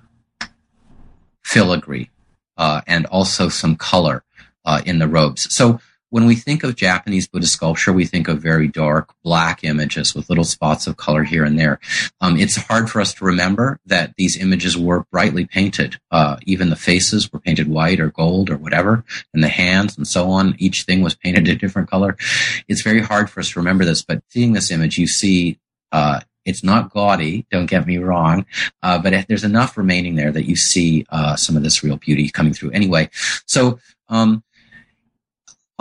Speaker 2: filigree uh, and also some color uh, in the robes. So when we think of Japanese Buddhist sculpture, we think of very dark black images with little spots of color here and there. Um, it's hard for us to remember that these images were brightly painted. Uh, even the faces were painted white or gold or whatever, and the hands and so on. Each thing was painted a different color. It's very hard for us to remember this, but seeing this image, you see uh, it's not gaudy, don't get me wrong, uh, but there's enough remaining there that you see uh, some of this real beauty coming through. Anyway, so um,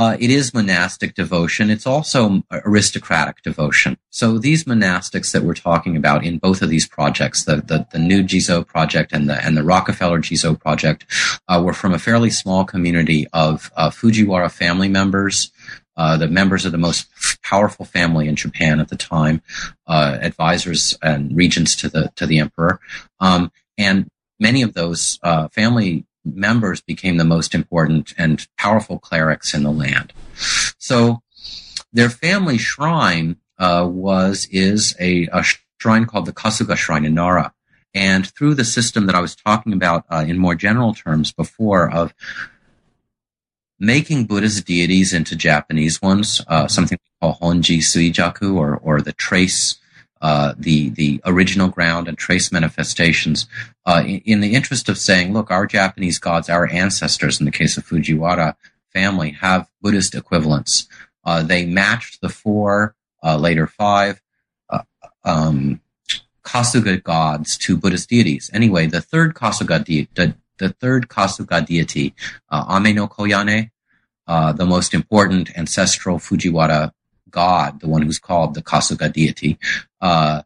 Speaker 2: uh, it is monastic devotion. It's also aristocratic devotion. So these monastics that we're talking about in both of these projects, the the, the new Jizo project and the and the Rockefeller Jizo project, uh, were from a fairly small community of uh, Fujiwara family members. Uh, the members of the most powerful family in Japan at the time, uh, advisors and regents to the to the emperor, um, and many of those uh, family members became the most important and powerful clerics in the land. So their family shrine uh, was is a, a, shrine called the Kasuga Shrine in Nara. And through the system that I was talking about uh, in more general terms before of making Buddhist deities into Japanese ones, uh, something we call Honji Suijaku or, or the trace uh, the the original ground and trace manifestations uh, in, in, the interest of saying, look, our Japanese gods, our ancestors, in the case of Fujiwara family, have Buddhist equivalents. Uh, they matched the four, uh, later five, uh, um, Kasuga gods to Buddhist deities. Anyway, the third Kasuga deity, the, the third Kasuga deity, Ame no Koyane, the most important ancestral Fujiwara god, the one who's called the Kasuga deity, uh,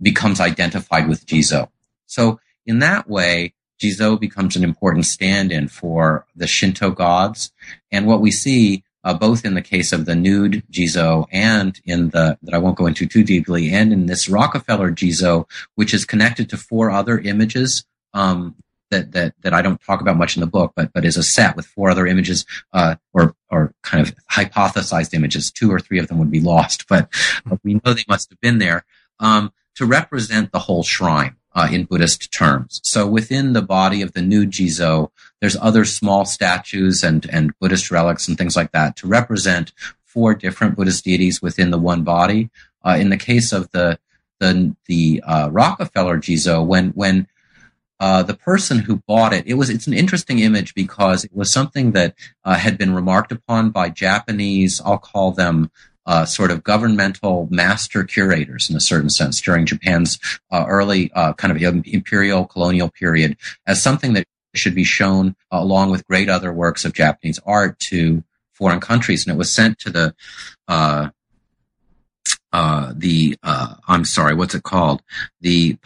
Speaker 2: becomes identified with Jizo. So in that way, Jizo becomes an important stand-in for the Shinto gods. And what we see, uh, both in the case of the nude Jizo and in the, that I won't go into too deeply, and in this Rockefeller Jizo, which is connected to four other images, um, that, that, that I don't talk about much in the book, but, but is a set with four other images, uh, or, or kind of hypothesized images. Two or three of them would be lost, but, but we know they must have been there um, to represent the whole shrine uh, in Buddhist terms. So within the body of the new Jizo, there's other small statues and, and Buddhist relics and things like that to represent four different Buddhist deities within the one body. Uh, in the case of the the the uh, Rockefeller Jizo, when when uh, the person who bought it, it was it's an interesting image because it was something that uh, had been remarked upon by Japanese. I'll call them uh, sort of governmental master curators in a certain sense during Japan's uh, early uh, kind of imperial colonial period as something that should be shown uh, along with great other works of Japanese art to foreign countries. And it was sent to the, uh, uh, the, I'm sorry, what's it called? The,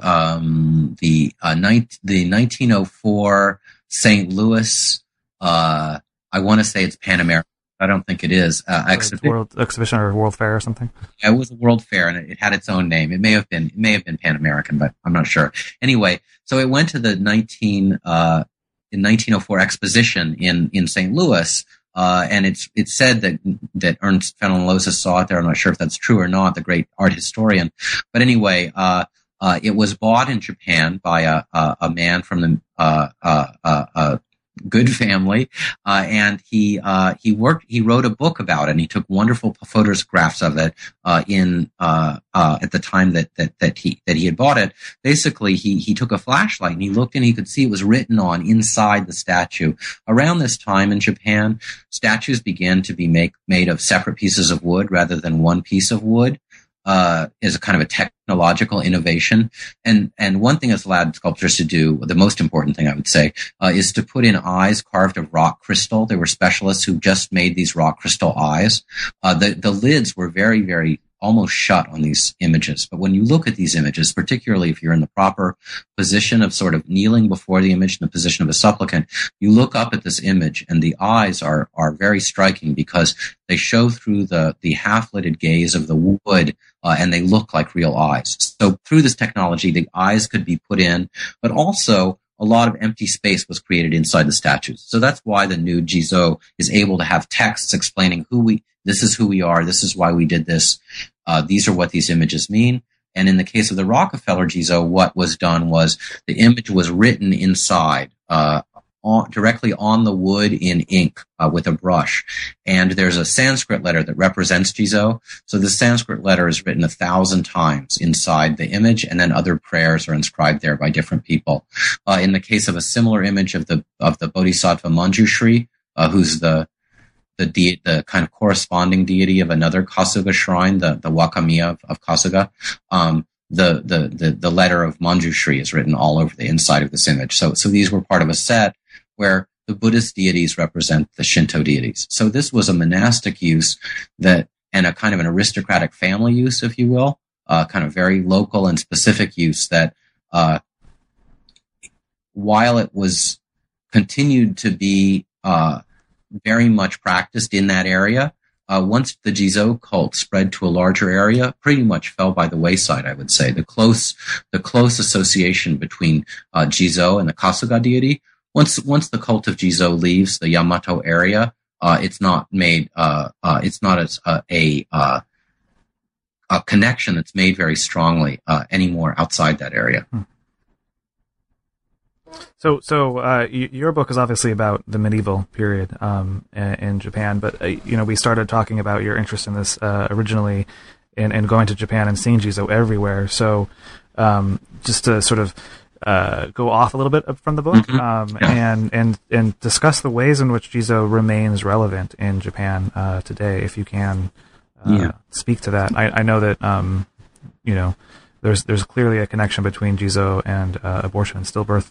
Speaker 2: um, the, uh, the 1904 St. Louis, Uh, I want to say it's Pan American I don't think it is. Uh,
Speaker 1: exhibition. World exhibition or World Fair or something.
Speaker 2: Yeah, it was a World Fair and it, it, had its own name. It may have been it may have been Pan American, but I'm not sure. Anyway, so it went to the 19 uh, in 1904 exposition in in St. Louis. Uh, and it's it's said that that Ernest Fenollosa saw it there. I'm not sure if that's true or not. The great art historian, but anyway, uh, uh, it was bought in Japan by a a, a man from the uh, uh, uh, good family, uh, and he uh, he worked. He wrote a book about it, and he took wonderful photographs of it uh, in uh, uh, at the time that that that he that he had bought it. Basically, he he took a flashlight and he looked, and he could see it was written on inside the statue. Around this time in Japan, statues began to be make made of separate pieces of wood rather than one piece of wood uh, is a kind of a technological innovation. And, and one thing that's allowed sculptors to do, the most important thing I would say, uh, is to put in eyes carved of rock crystal. There were specialists who just made these rock crystal eyes. Uh, the, the lids were very, very almost shut on these images. But when you look at these images, particularly if you're in the proper position of sort of kneeling before the image in the position of a supplicant, you look up at this image and the eyes are, are very striking because they show through the, the half-lidded gaze of the wood uh, and they look like real eyes. So through this technology, the eyes could be put in, but also a lot of empty space was created inside the statues. So that's why the new Jizo is able to have texts explaining who we, this is who we are, this is why we did this, uh, these are what these images mean. And in the case of the Rockefeller Jizo, what was done was the image was written inside, uh, on, directly on the wood in ink uh, with a brush. And there's a Sanskrit letter that represents Jizo. So the Sanskrit letter is written a thousand times inside the image, and then other prayers are inscribed there by different people. Uh, in the case of a similar image of the of the Bodhisattva Manjushri, uh, who's the the de- the kind of corresponding deity of another Kasuga shrine, the the Wakamiya of, of Kasuga. Um, the, the, the, the letter of Manjushri is written all over the inside of this image. So, so these were part of a set where the Buddhist deities represent the Shinto deities. So this was a monastic use that, and a kind of an aristocratic family use, if you will, uh, kind of very local and specific use that, uh, while it was continued to be, uh, very much practiced in that area, uh, once the Jizo cult spread to a larger area, pretty much fell by the wayside. I would say the close, the close association between uh, Jizo and the Kasuga deity once once the cult of Jizo leaves the Yamato area, uh, it's not made. Uh, uh, it's not uh, a uh, a connection that's made very strongly uh, anymore outside that area. Hmm.
Speaker 1: So, so y- your book is obviously about the medieval period um, in, in, Japan, but you know we started talking about your interest in this originally, in, in going to Japan and seeing Jizo everywhere. So, um, just to sort of uh, go off a little bit from the book mm-hmm. um, yeah. and and and discuss the ways in which Jizo remains relevant in Japan uh, today. If you can uh, yeah. speak to that, I, I know that um, you know there's there's clearly a connection between Jizo and uh, abortion and stillbirth.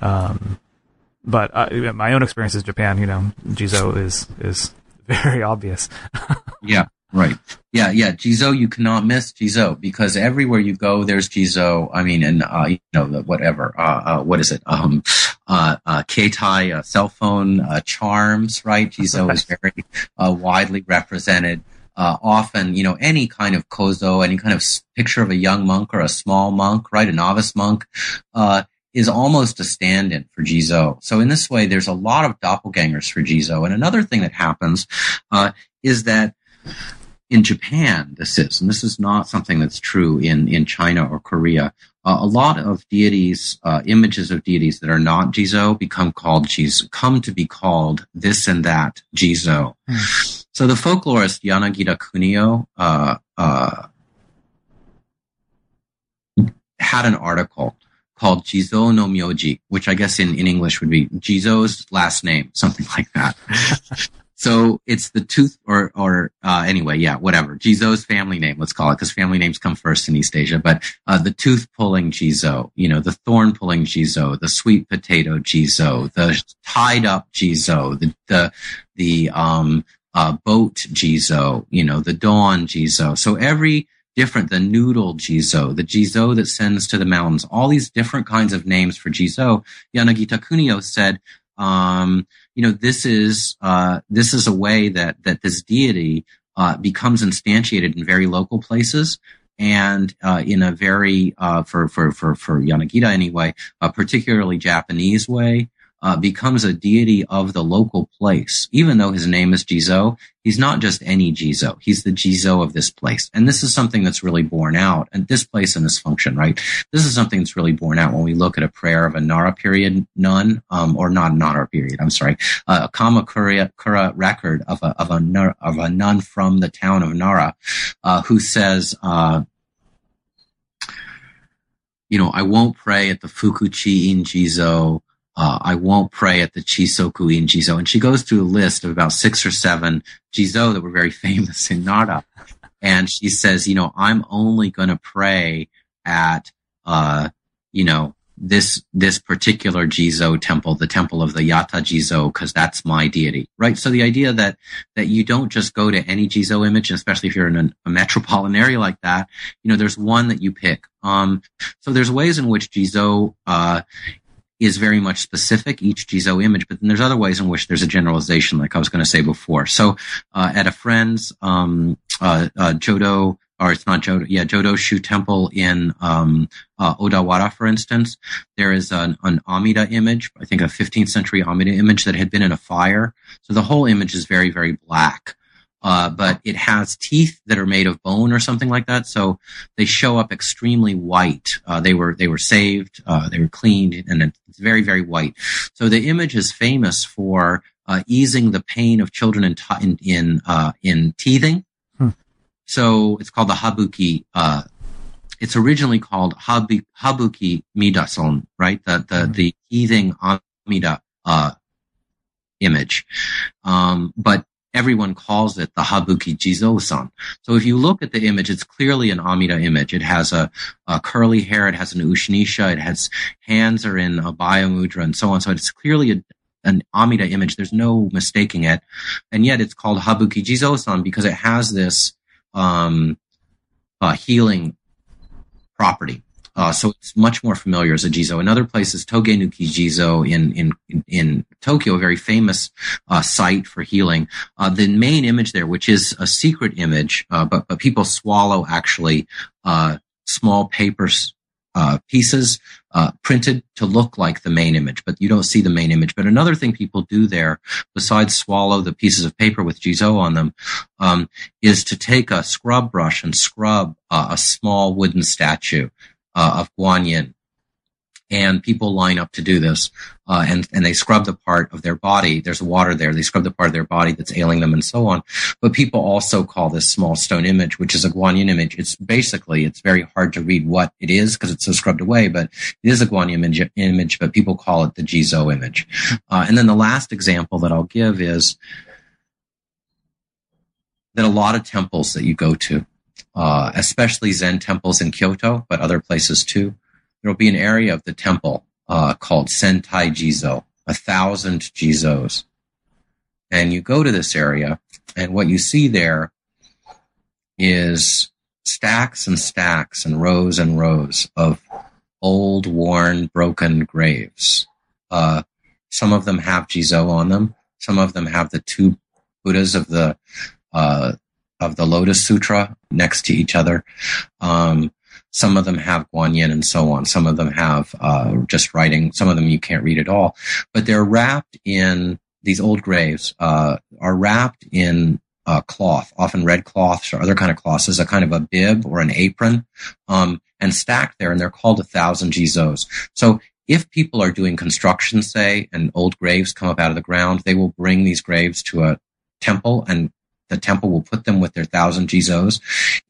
Speaker 1: Um, but uh, my own experience is Japan. You know, Jizo is is very obvious.
Speaker 2: yeah. Right. Yeah, yeah. Jizo, you cannot miss Jizo because everywhere you go, there's Jizo. I mean, and, uh, you know, whatever, uh, uh, what is it? Um, uh, uh, Keitai, uh, cell phone, uh, charms, right? Jizo is very, uh, widely represented. Uh, often, you know, any kind of kozo, any kind of picture of a young monk or a small monk, right? A novice monk, uh, is almost a stand-in for Jizo. So in this way, there's a lot of doppelgangers for Jizo. And another thing that happens, uh, is that in Japan, this is, and this is not something that's true in, in China or Korea. Uh, a lot of deities, uh, images of deities that are not Jizo become called Jizo, come to be called this and that Jizo. So the folklorist Yanagita Kunio, uh, uh, had an article called Jizo no Myoji, which I guess in, in English would be Jizo's last name, something like that. So it's the tooth or, or, uh, anyway, yeah, whatever. Jizo's family name, let's call it, because family names come first in East Asia, but, uh, the tooth pulling Jizo, you know, the thorn pulling Jizo, the sweet potato Jizo, the tied up Jizo, the, the, the, um, uh, boat Jizo, you know, the dawn Jizo. So every different, the noodle Jizo, the Jizo that sends to the mountains, all these different kinds of names for Jizo. Yanagita Kunio said, um, you know, this is uh, this is a way that that this deity uh, becomes instantiated in very local places and uh, in a very uh, for for for for Yanagita anyway, a particularly Japanese way uh, becomes a deity of the local place. Even though his name is Jizo, he's not just any Jizo. He's the Jizo of this place. And this is something that's really borne out and this place and this function, right? This is something that's really borne out when we look at a prayer of a Nara period nun, um, or not Nara period, I'm sorry, uh, a Kamakura Kura record of a, of a, of a nun from the town of Nara, uh, who says, uh, you know, I won't pray at the Fukuchiin Jizo uh, I won't pray at the Chisokuin Jizo. And she goes through a list of about six or seven Jizo that were very famous in Nara. And she says, you know, I'm only going to pray at, uh, you know, this, this particular Jizo temple, the temple of the Yata Jizo, because that's my deity, right? So the idea that, that you don't just go to any Jizo image, especially if you're in a, a metropolitan area like that, you know, there's one that you pick. Um, so there's ways in which Jizo, uh, is very much specific, each Jizo image, but then there's other ways in which there's a generalization, like I was going to say before. So, uh, at a friend's, um, uh, uh, Jodo or it's not Jodo, yeah, Jodo Shu Temple in um, uh, Odawara, for instance. There is an, an Amida image, I think a 15th century Amida image that had been in a fire. So the whole image is very, very black. Uh, but it has teeth that are made of bone or something like that. So they show up extremely white. Uh, they were they were saved, uh, they were cleaned, and it's very very white. So the image is famous for uh, easing the pain of children in in in, uh, in teething. Hmm. So it's called the habuki. Uh, it's originally called habuki, habuki midason, right? The the hmm. the teething amida image. Um, but everyone calls it the Habuki Jizo-san. So if you look at the image, it's clearly an Amida image. It has a, a curly hair, it has an Ushnisha, it has hands are in a Mudra and so on. So it's clearly a, an Amida image. There's no mistaking it. And yet it's called Habuki Jizo-san because it has this um, uh, healing property. Uh, so it's much more familiar as a Jizo. Another place is Togenuki Jizo in, in, in Tokyo, a very famous uh, site for healing. Uh, the main image there, which is a secret image, uh, but, but people swallow actually uh, small papers uh, pieces uh, printed to look like the main image, but you don't see the main image. But another thing people do there, besides swallow the pieces of paper with Jizo on them, um, is to take a scrub brush and scrub a small wooden statue uh, of Guanyin. And people line up to do this, uh, and and they scrub the part of their body. There's water there. They scrub the part of their body that's ailing them, and so on. But people also call this small stone image, which is a Guanyin image. It's basically it's very hard to read what it is because it's so scrubbed away. But it is a Guanyin image, image but people call it the Jizo image. Uh, and then the last example that I'll give is that a lot of temples that you go to uh, especially Zen temples in Kyoto, but other places too. There will be an area of the temple uh, called Sentai Jizo, a thousand Jizos. And you go to this area, and what you see there is stacks and stacks and rows and rows of old, worn, broken graves. Uh, some of them have Jizo on them. Some of them have the two Buddhas of the uh, of the Lotus Sutra next to each other. Um, some of them have Guanyin and so on. Some of them have uh, just writing. Some of them you can't read at all. But they're wrapped in these old graves uh, are wrapped in uh, cloth, often red cloths or other kind of cloths, as a kind of a bib or an apron, um, and stacked there, and they're called a thousand jizos. So if people are doing construction, say, and old graves come up out of the ground, they will bring these graves to a temple and the temple will put them with their thousand jizos.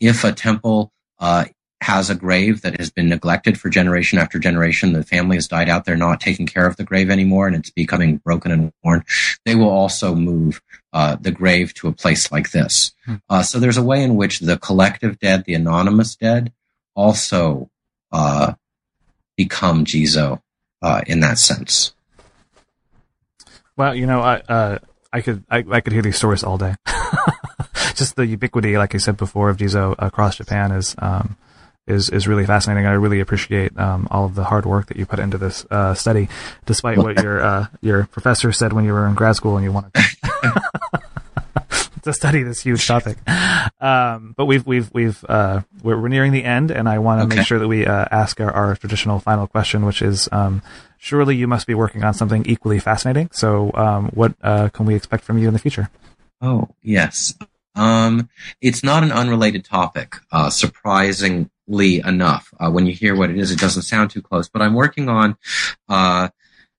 Speaker 2: If a temple uh, has a grave that has been neglected for generation after generation, the family has died out, they're not taking care of the grave anymore, and it's becoming broken and worn, they will also move uh, the grave to a place like this. Hmm. Uh, so there's a way in which the collective dead, the anonymous dead, also uh, become Jizo uh, in that sense.
Speaker 1: Well, you know, I uh, I could I, I could hear these stories all day. Just the ubiquity, like I said before, of Jizo across Japan is um, is is really fascinating. I really appreciate um, all of the hard work that you put into this uh, study, despite what your uh, your professor said when you were in grad school and you wanted to, to study this huge topic. Um, but we've we've we've uh, we're, we're, nearing the end, and I want to okay. make sure that we uh, ask our, our, traditional final question, which is um, surely you must be working on something equally fascinating. So, um, what uh, can we expect from you in the future?
Speaker 2: Oh, yes. Um, it's not an unrelated topic, uh, surprisingly enough. Uh, when you hear what it is, it doesn't sound too close, but I'm working on, uh,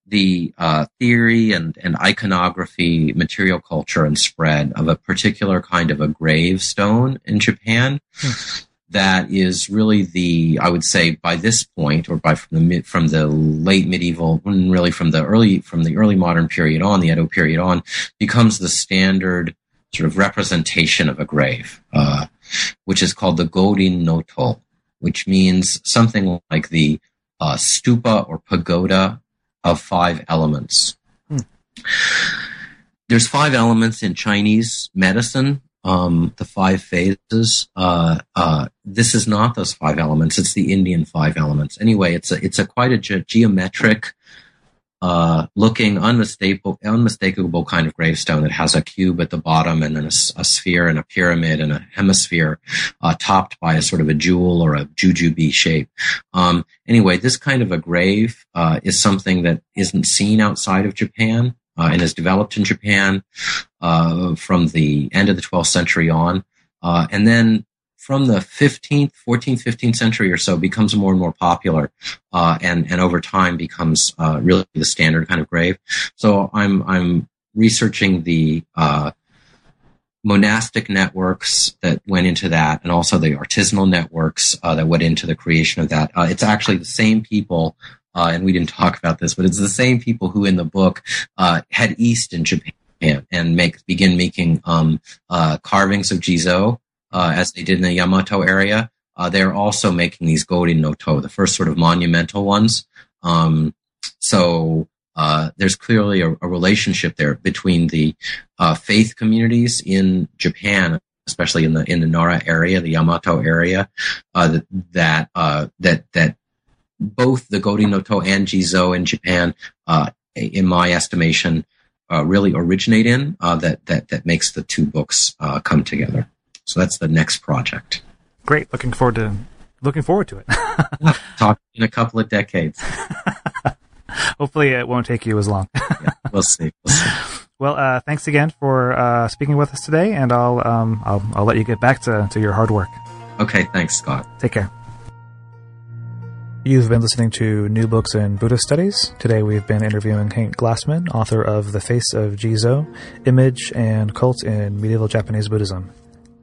Speaker 2: the uh, theory and, and iconography, material culture, and spread of a particular kind of a gravestone in Japan. That is really the I would say by this point or by from the from the late medieval really from the early from the early modern period on the Edo period on becomes the standard sort of representation of a grave, uh, which is called the Gorin no To, which means something like the uh, stupa or pagoda of five elements. Hmm. There's five elements in Chinese medicine um, the five phases. Uh, uh, this is not those five elements. It's the Indian five elements. Anyway, it's a, it's a quite a ge- geometric, uh, looking unmistakable, unmistakable kind of gravestone that has a cube at the bottom and then a, a sphere and a pyramid and a hemisphere uh, topped by a sort of a jewel or a jujube shape. Um, anyway, this kind of a grave uh, is something that isn't seen outside of Japan. Uh, and is developed in Japan uh, from the end of the 12th century on. Uh, and then from the 15th, 14th, 15th century or so becomes more and more popular, uh, and and over time becomes uh, really the standard kind of grave. So I'm I'm researching the uh, monastic networks that went into that, and also the artisanal networks uh, that went into the creation of that. Uh, it's actually the same people. Uh, and we didn't talk about this, but it's the same people who in the book head east in Japan and make begin making um, carvings of Jizo uh, as they did in the Yamato area. Uh, they're also making these Gorin no To, the first sort of monumental ones. Um, so uh, there's clearly a, a, relationship there between the uh, faith communities in Japan, especially in the in the Nara area, the Yamato area, uh, that that uh, that that both the Gorin no To and Jizo in Japan, in my estimation, really originate in. that that that makes the two books come together. So that's the next project.
Speaker 1: Great. Looking forward to looking forward to it.
Speaker 2: Talk in a couple of decades.
Speaker 1: Hopefully, it won't take you as long.
Speaker 2: yeah, we'll see. We'll see.
Speaker 1: Well, uh, thanks again for uh, speaking with us today, and I'll, um, I'll I'll let you get back to, to your hard work.
Speaker 2: Okay, thanks, Scott.
Speaker 1: Take care. You've been listening to New Books in Buddhist Studies. Today we've been interviewing Hank Glassman, author of The Face of Jizo, Image and Cult in Medieval Japanese Buddhism.